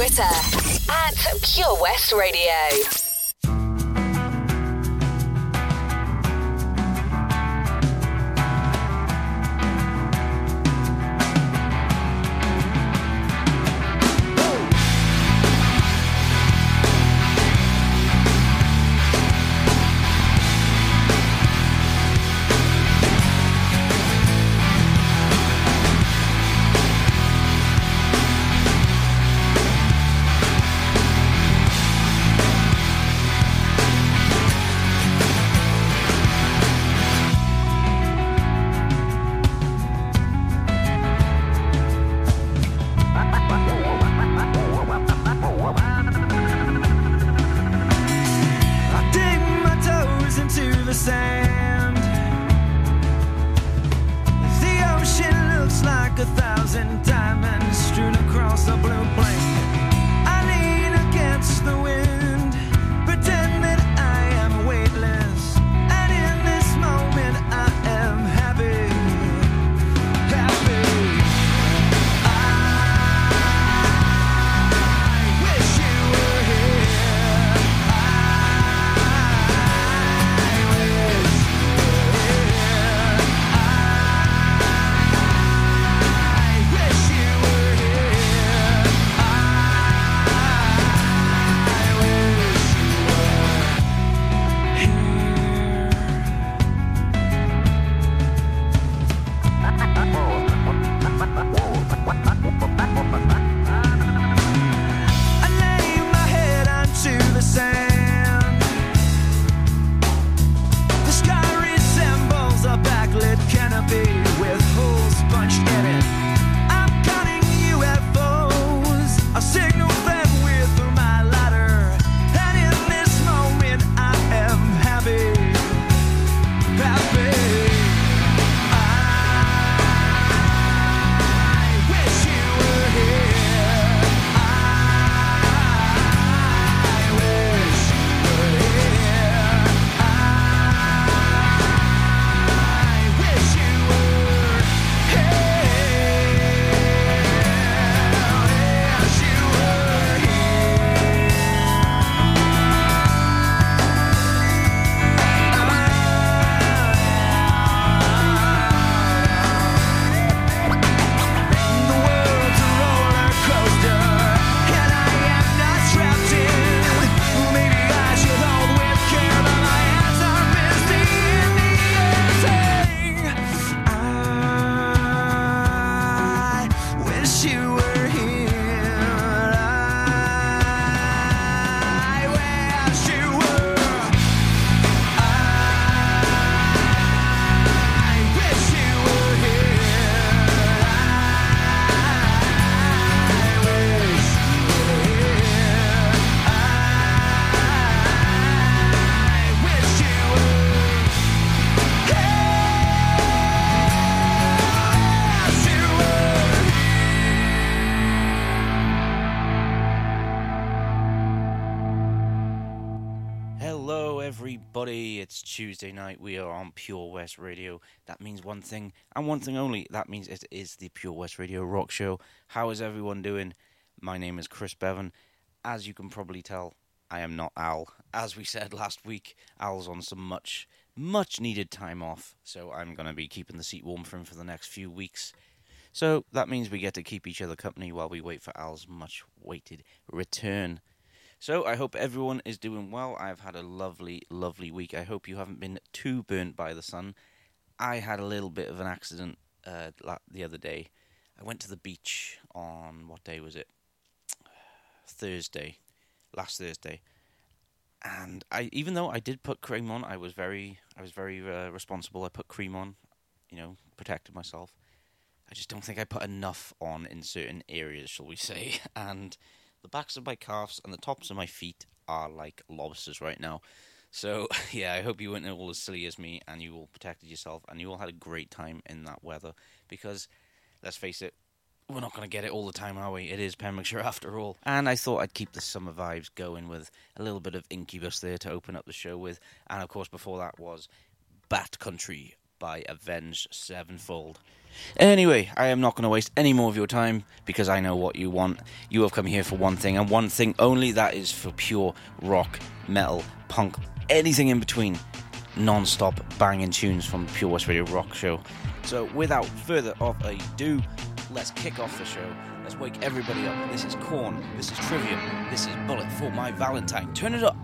Twitter at Pure West Radio. Tuesday night. We are on Pure West Radio. That means one thing and one thing only. That means it is the Pure West Radio Rock Show. How is everyone doing? My name is Chris Bevan. As you can probably tell, I am not Al. As we said last week, Al's on some much, much needed time off, so I'm going to be keeping the seat warm for him for the next few weeks. So that means we get to keep each other company while we wait for Al's much waited return. So I hope everyone is doing well. I've had a lovely, lovely week. I hope you haven't been too burnt by the sun. I had a little bit of an accident uh, the other day. I went to the beach on what day was it? Thursday, last Thursday, and I even though I did put cream on, I was very, I was very uh, responsible. I put cream on, you know, protected myself. I just don't think I put enough on in certain areas, shall we say, and the backs of my calves and the tops of my feet are like lobsters right now. So yeah, I hope you weren't all as silly as me and you all protected yourself and you all had a great time in that weather because let's face it, we're not going to get it all the time, are we? It is Pembrokeshire after all. And I thought I'd keep the summer vibes going with a little bit of Incubus there to open up the show with. And of course, before that was Bat Country by Avenged Sevenfold. Anyway, I am not going to waste any more of your time because I know what you want. You have come here for one thing and one thing only that is for pure rock, metal, punk, anything in between. Non stop banging tunes from the Pure West Radio Rock Show. So, without further ado, let's kick off the show. Let's wake everybody up. This is Korn. This is Trivium. This is Bullet for My Valentine. Turn it up.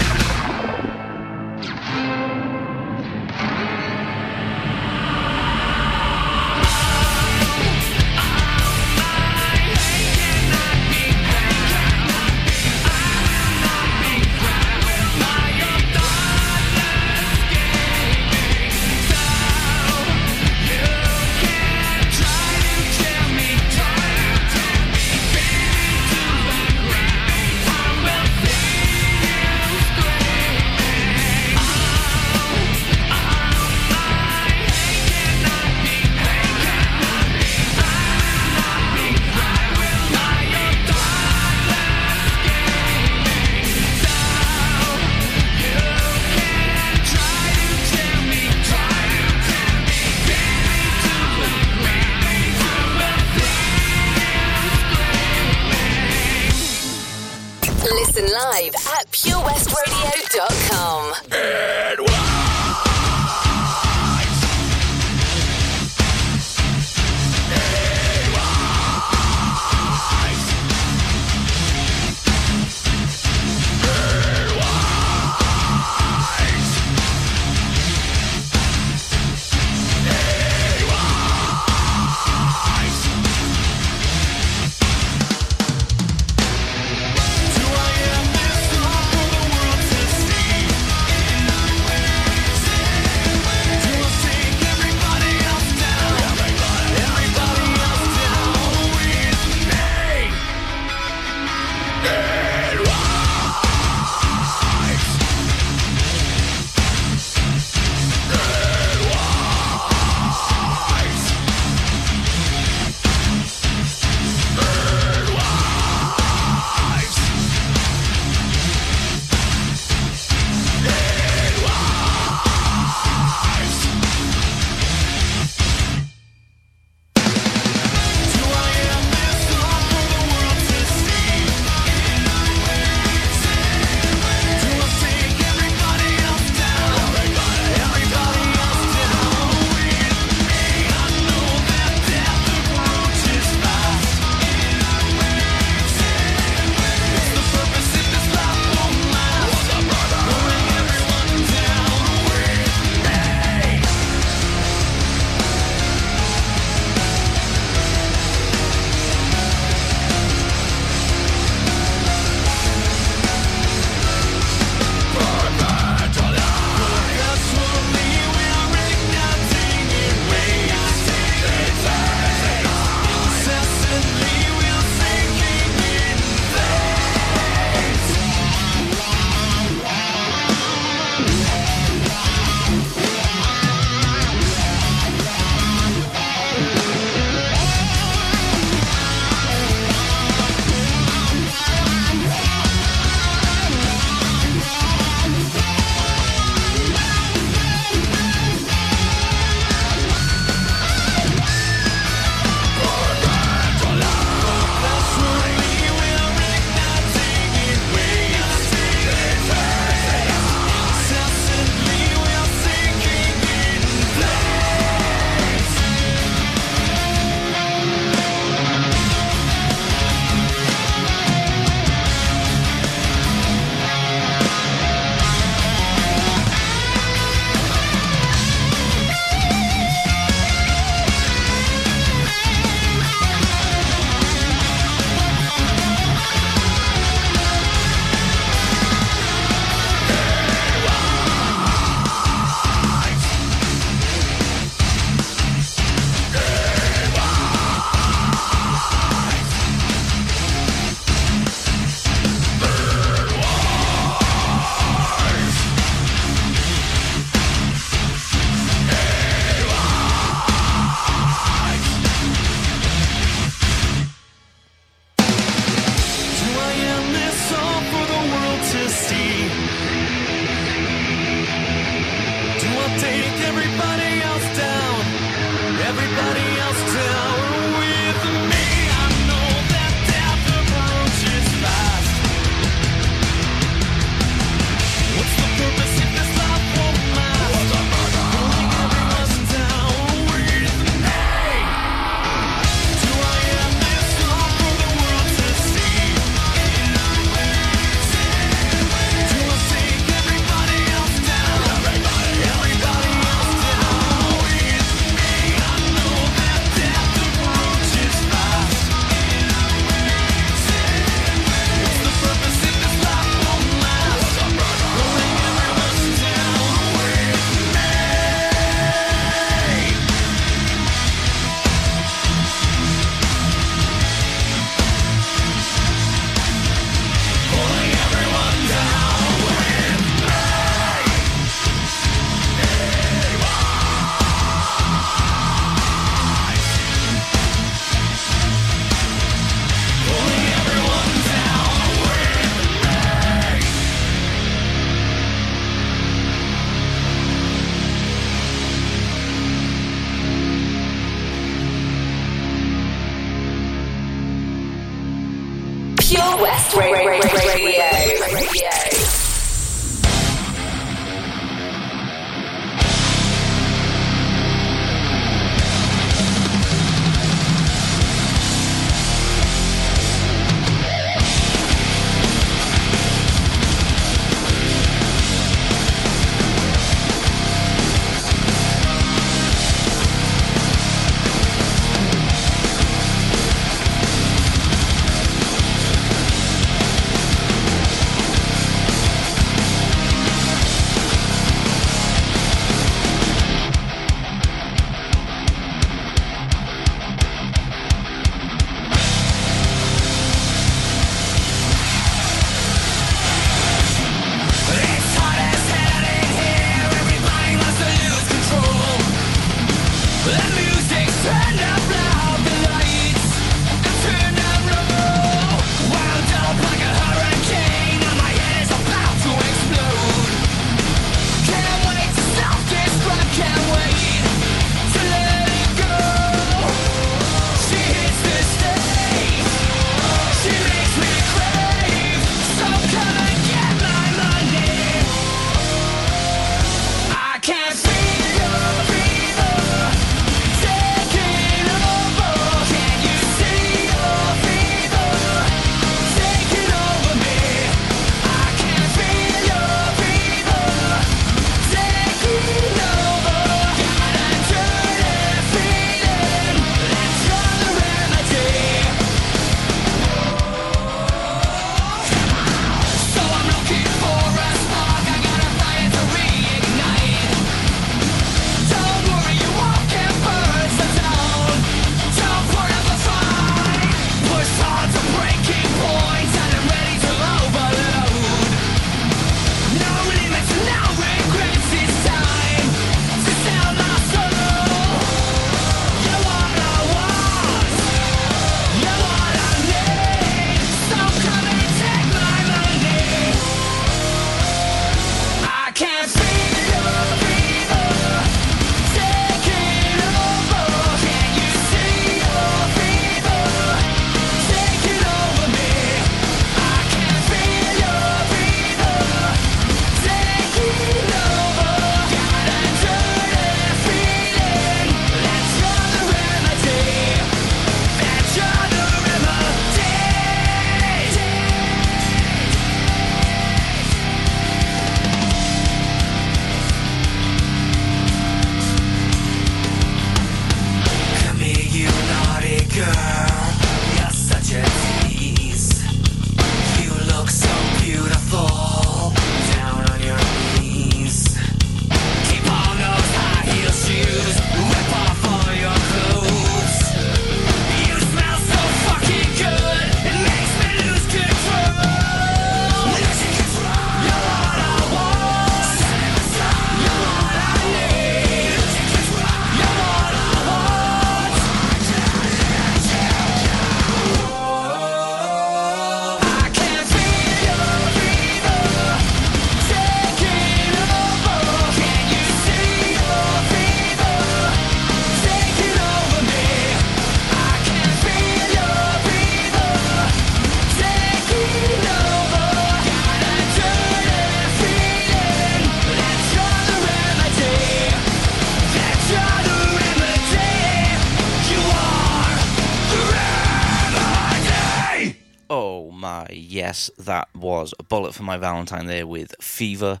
Yes, that was a bullet for my Valentine there with Fever.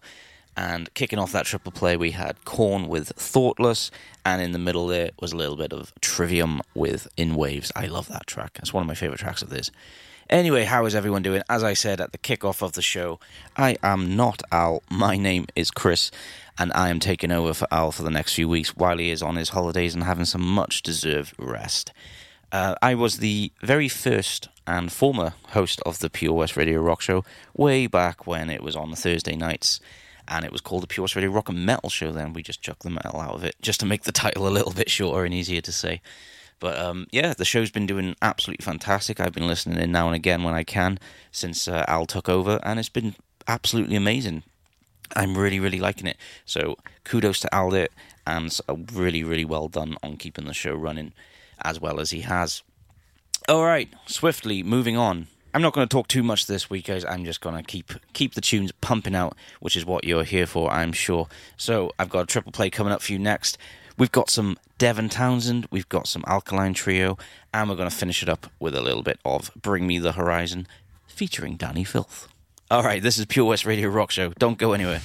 And kicking off that triple play, we had Korn with Thoughtless, and in the middle there was a little bit of Trivium with In Waves. I love that track. It's one of my favorite tracks of this. Anyway, how is everyone doing? As I said at the kickoff of the show, I am not Al. My name is Chris, and I am taking over for Al for the next few weeks while he is on his holidays and having some much deserved rest. Uh, I was the very first and former host of the Pure West Radio Rock Show way back when it was on the Thursday nights. And it was called the Pure West Radio Rock and Metal Show then. We just chucked the metal out of it just to make the title a little bit shorter and easier to say. But um, yeah, the show's been doing absolutely fantastic. I've been listening in now and again when I can since uh, Al took over, and it's been absolutely amazing. I'm really, really liking it. So kudos to Al there, and really, really well done on keeping the show running as well as he has. All right, swiftly moving on. I'm not going to talk too much this week, guys. I'm just going to keep keep the tunes pumping out, which is what you're here for, I'm sure. So I've got a triple play coming up for you next. We've got some Devin Townsend, we've got some Alkaline Trio, and we're going to finish it up with a little bit of Bring Me the Horizon featuring Dani Filth. All right, this is Pure West Radio Rock Show. Don't go anywhere.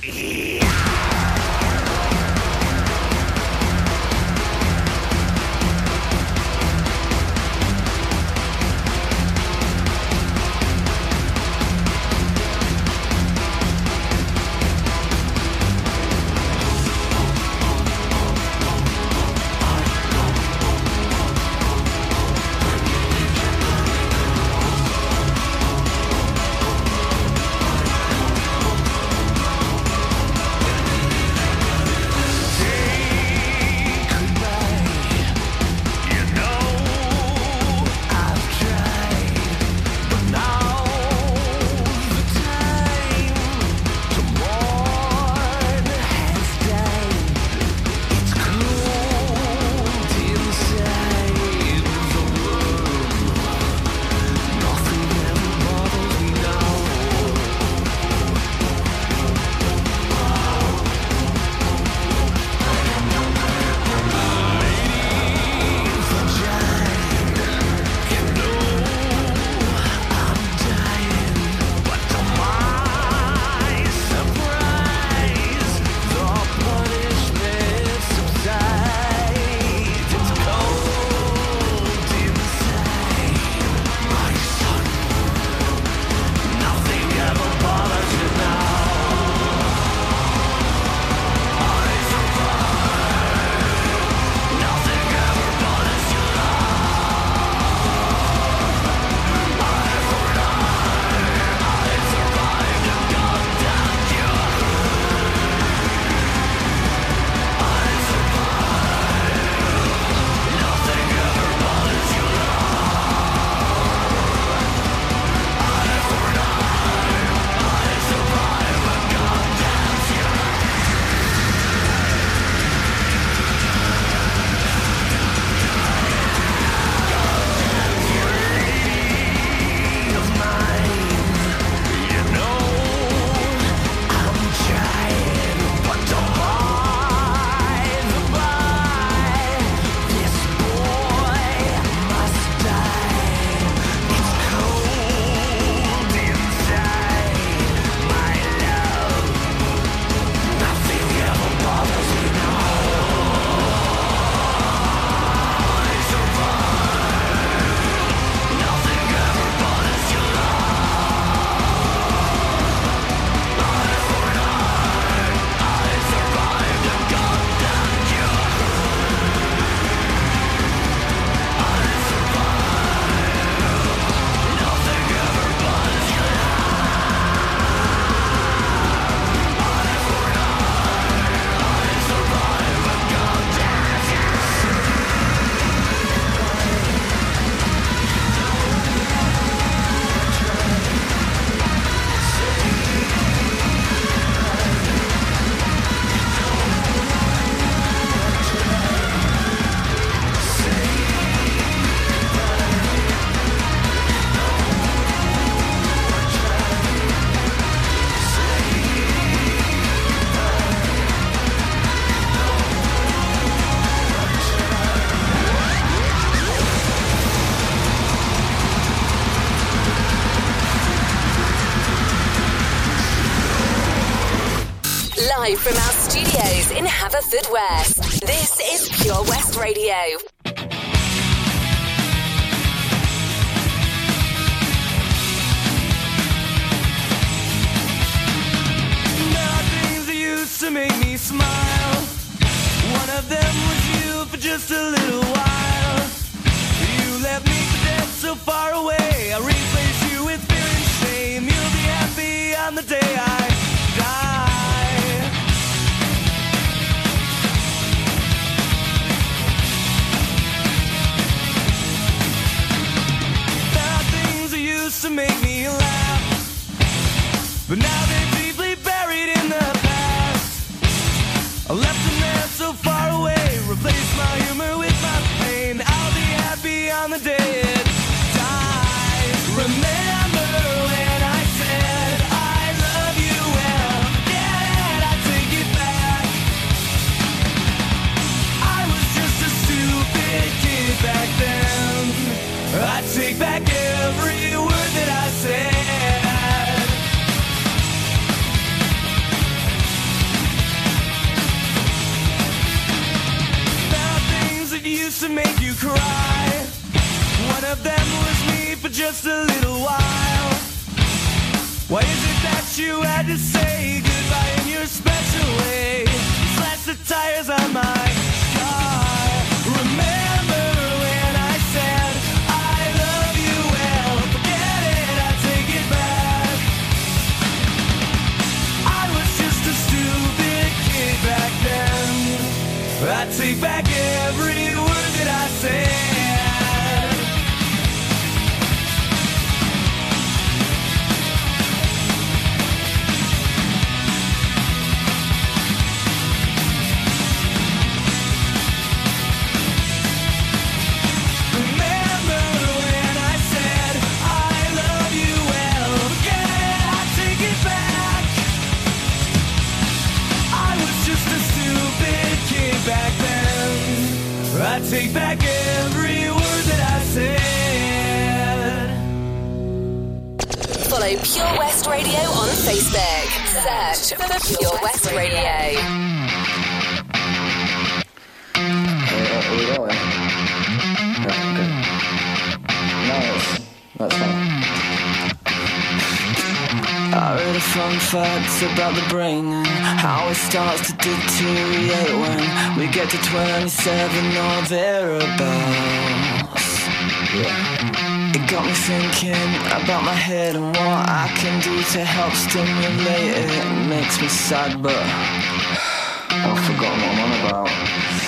of them was me for just a little while. Why is it that you had to say goodbye in your special way? Slash the tires on my Radio on Facebook. Search for Pure West Radio. Nice. That's fun. I read a fun fact about the brain and how it starts to deteriorate when we get to 27 or thereabouts. Yeah got me thinking about my head and what I can do to help stimulate it. Makes me sad, but I've forgotten what I'm on about.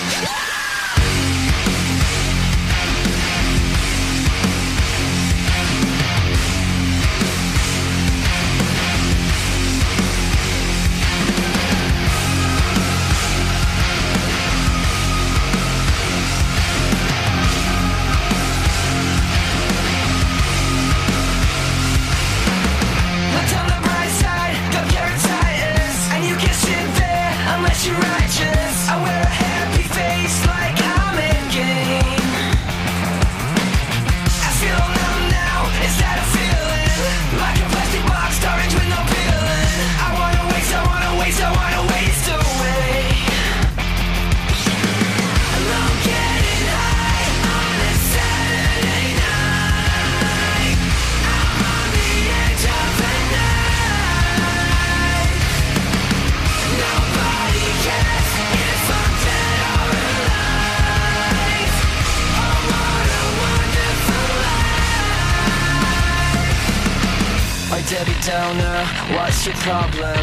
problem.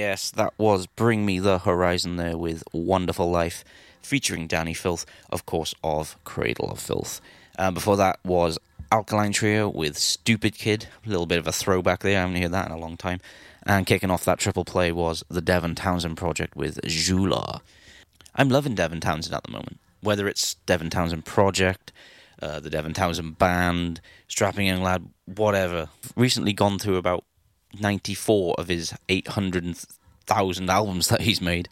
Yes, that was Bring Me the Horizon there with Wonderful Life, featuring Dani Filth, of course, of Cradle of Filth. Uh, before that was Alkaline Trio with Stupid Kid, a little bit of a throwback there, I haven't heard that in a long time. And kicking off that triple play was the Devin Townsend Project with Juular. I'm loving Devin Townsend at the moment, whether it's Devin Townsend Project, uh, the Devin Townsend Band, Strapping Young Lad, whatever. Recently gone through about 94 of his 800,000 albums that he's made.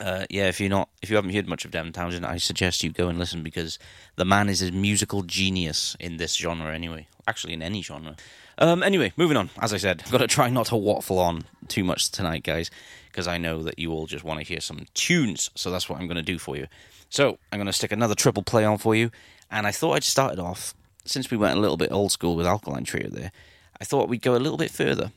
Uh, yeah, if you're not, if you haven't heard much of Devin Townsend, I suggest you go and listen because the man is a musical genius in this genre. Anyway, actually in any genre. Um, anyway, moving on. As I said, I've got to try not to waffle on too much tonight, guys, because I know that you all just want to hear some tunes. So that's what I'm going to do for you. So I'm going to stick another triple play on for you, and I thought I'd start it off since we went a little bit old school with Alkaline Trio there. I thought we'd go a little bit further.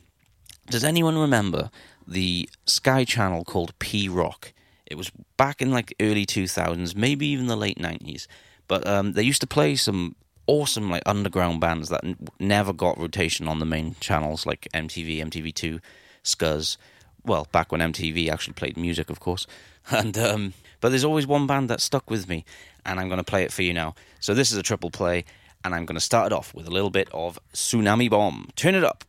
Does anyone remember the Sky channel called P Rock? It was back in like early 2000s, maybe even the late 90s. But um, they used to play some awesome like underground bands that n- never got rotation on the main channels like MTV, MTV2, Scuzz. Well, back when MTV actually played music, of course. And um, but there's always one band that stuck with me, and I'm going to play it for you now. So this is a triple play, and I'm going to start it off with a little bit of Tsunami Bomb. Turn it up.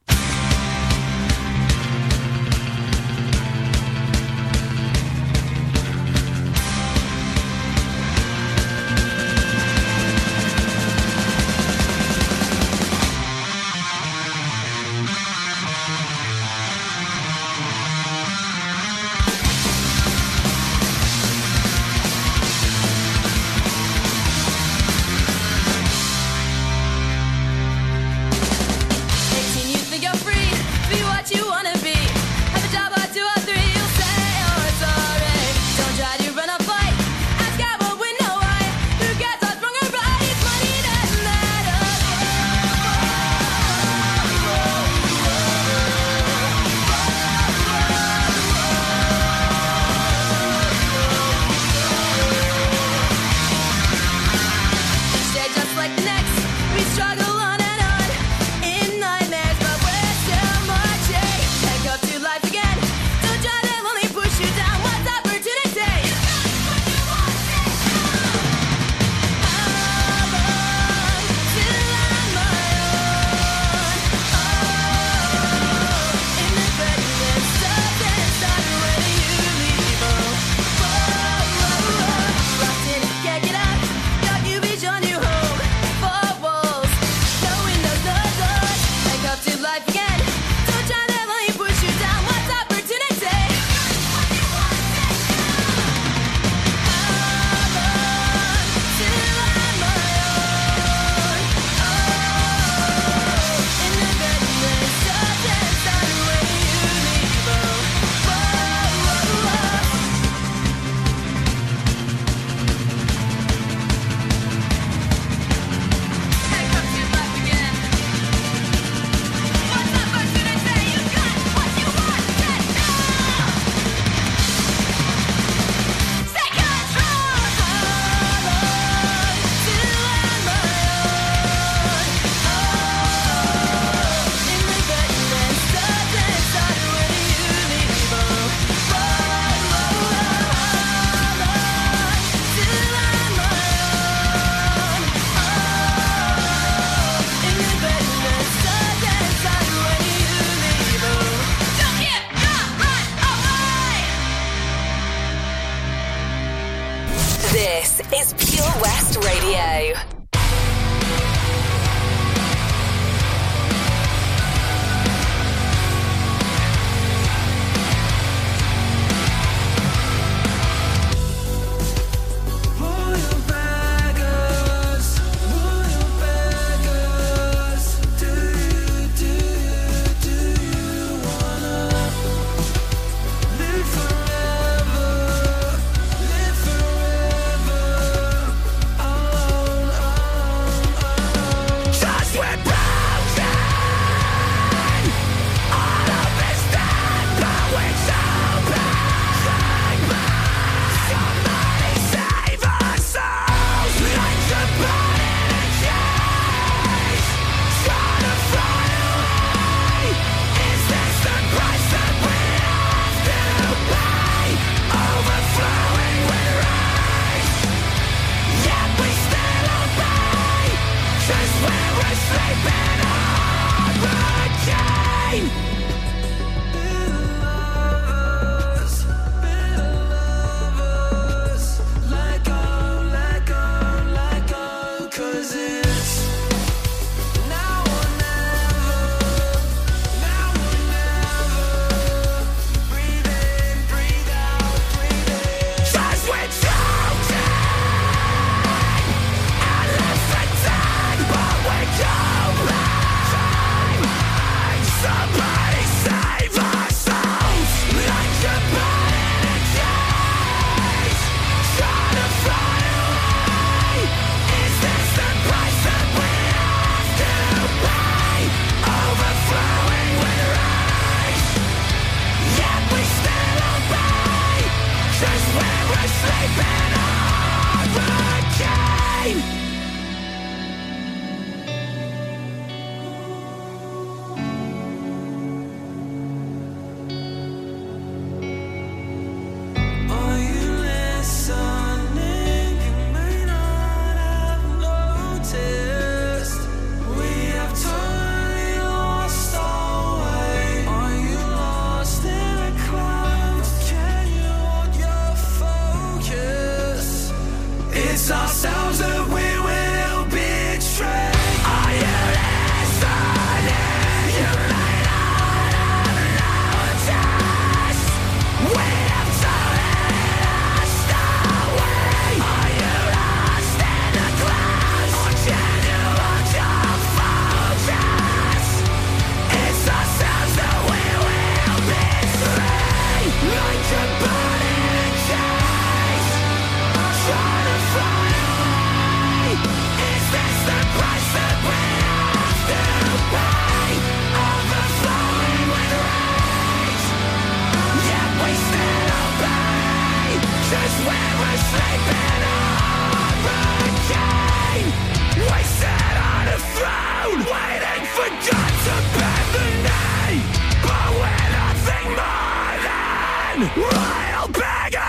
Royal Bagger!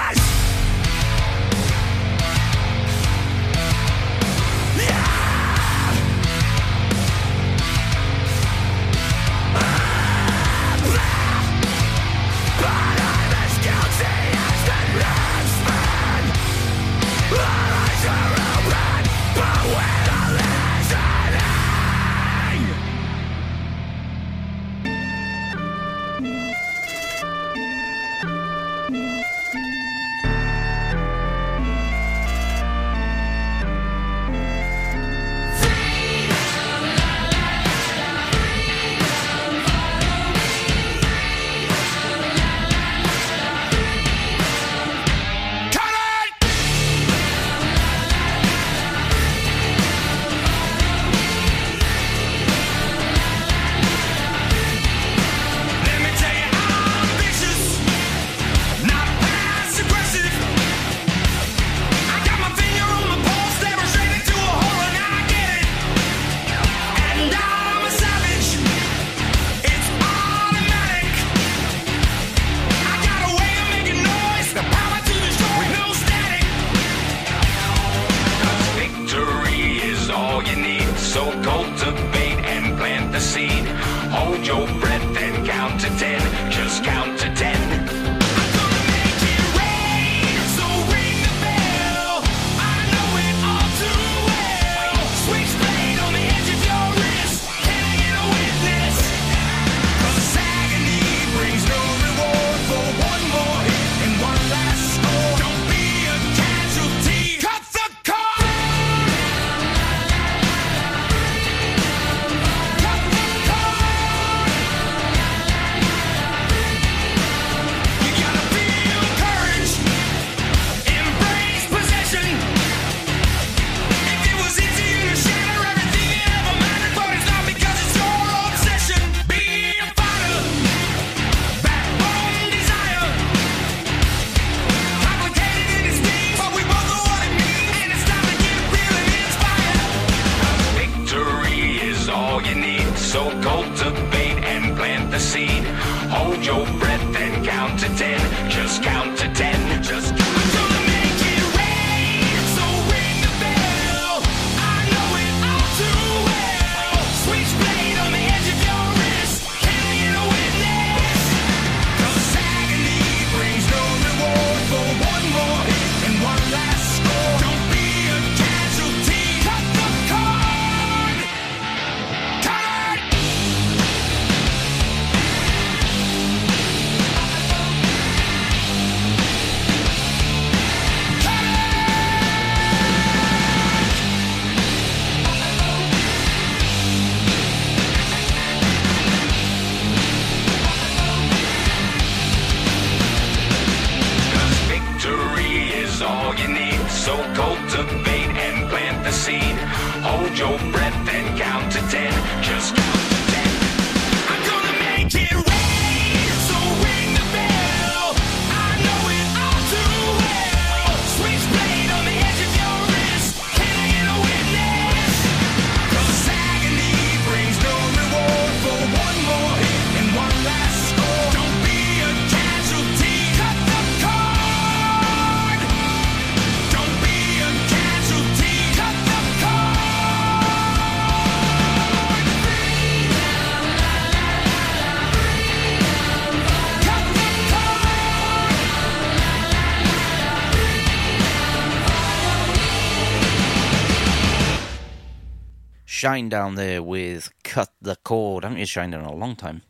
Shinedown there with Cut the Cord. I haven't used Shinedown in a long time.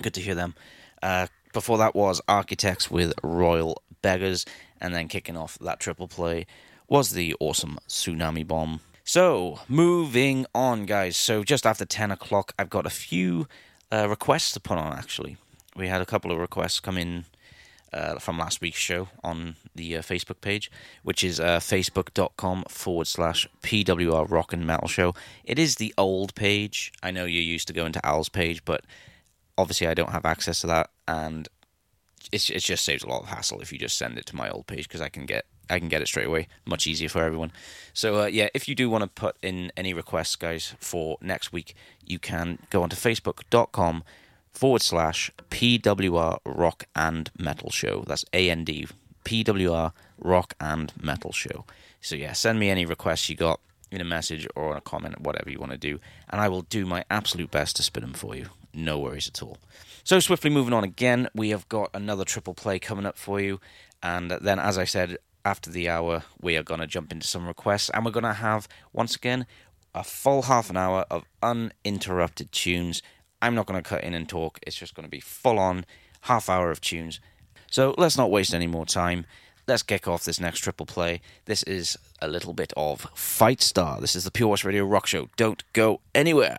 Good to hear them. Uh, before that was Architects with Royal Beggars, and then kicking off that triple play was the awesome Tsunami Bomb. So, moving on, guys. So, just after 10 o'clock, I've got a few uh, requests to put on, actually. We had a couple of requests come in uh, from last week's show on the uh, Facebook page, which is uh, facebook.com forward slash PWR Rock and Metal Show. It is the old page. I know you're used to going to Al's page, but obviously I don't have access to that, and it's, it just saves a lot of hassle if you just send it to my old page because I can get I can get it straight away, much easier for everyone. So uh, yeah, if you do want to put in any requests, guys, for next week, you can go onto facebook.com forward slash PWR Rock and Metal Show. That's A N D PWR Rock and Metal Show. So yeah, send me any requests you got in a message or in a comment, whatever you want to do, and I will do my absolute best to spin them for you. No worries at all. So swiftly moving on again, we have got another triple play coming up for you, and then as I said. After the hour, we are going to jump into some requests, and we're going to have, once again, a full half an hour of uninterrupted tunes I'm not going to cut in and talk. It's just going to be full on half hour of tunes. So let's not waste any more time. Let's kick off this next triple play. This is a little bit of Fightstar. This is the Pure West Radio Rock Show. Don't go anywhere.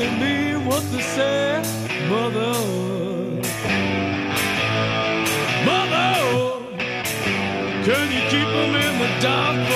asking me what to say, mother. Mother, can you keep them in the dark?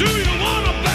Do you wanna play?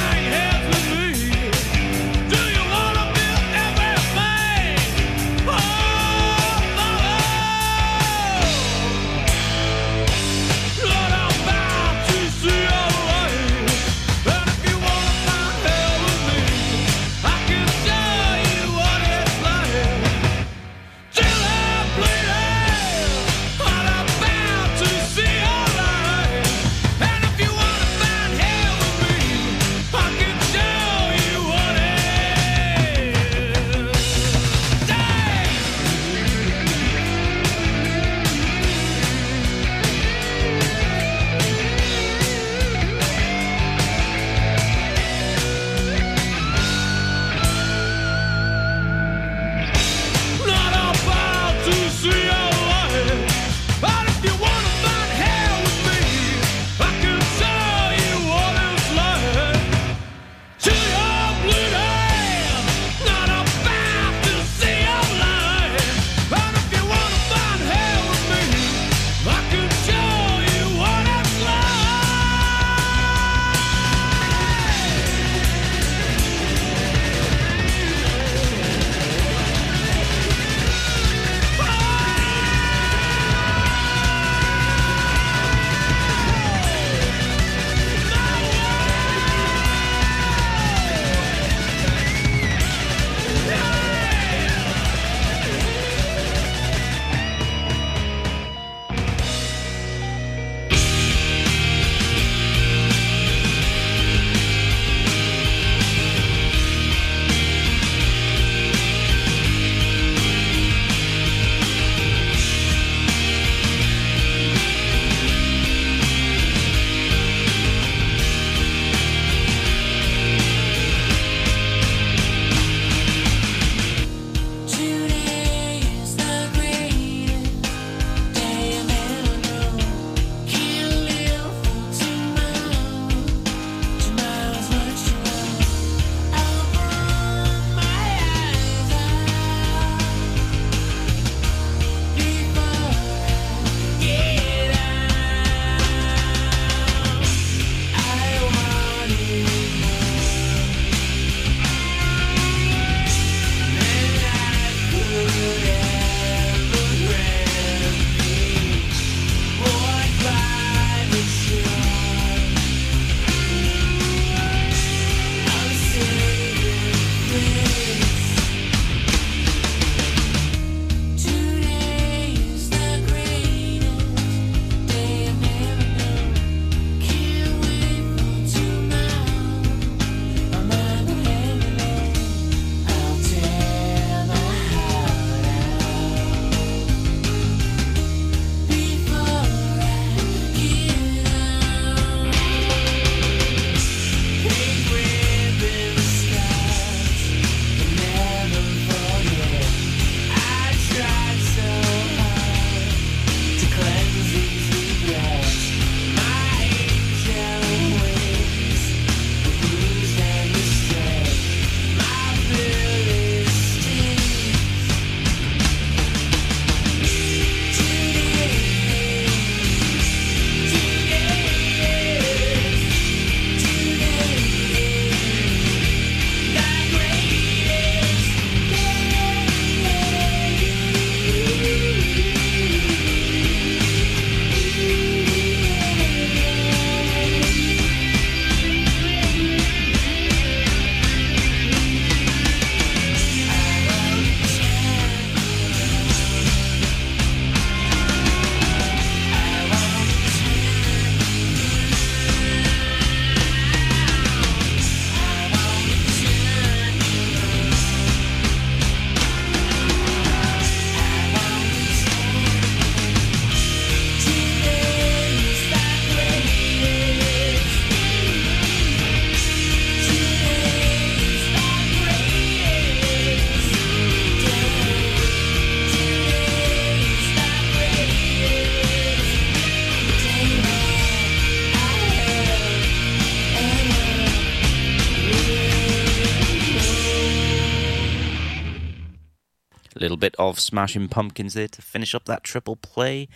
Smashing Pumpkins there to finish up that triple play.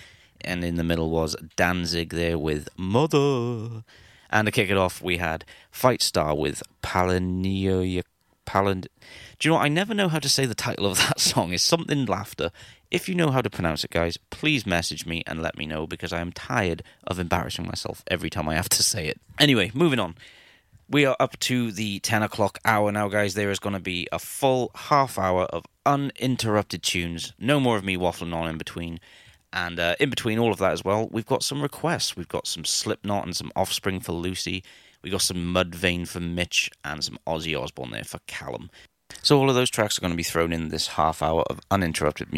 And in the middle was Danzig there with Mother. And to kick it off, we had Fightstar with Palinio. Palin. Do you know what? I never know how to say the title of that song. It's something laughter. If you know how to pronounce it, guys, please message me and let me know because I am tired of embarrassing myself every time I have to say it. Anyway, moving on. We are up to the 10 o'clock hour now, guys. There is going to be a full half hour of uninterrupted tunes. No more of me waffling on in between. And uh, in between all of that as well, we've got some requests. We've got some Slipknot and some Offspring for Lucy. We got some Mudvayne for Mitch and some Ozzy Osbourne there for Callum. So all of those tracks are going to be thrown in this half hour of uninterrupted music.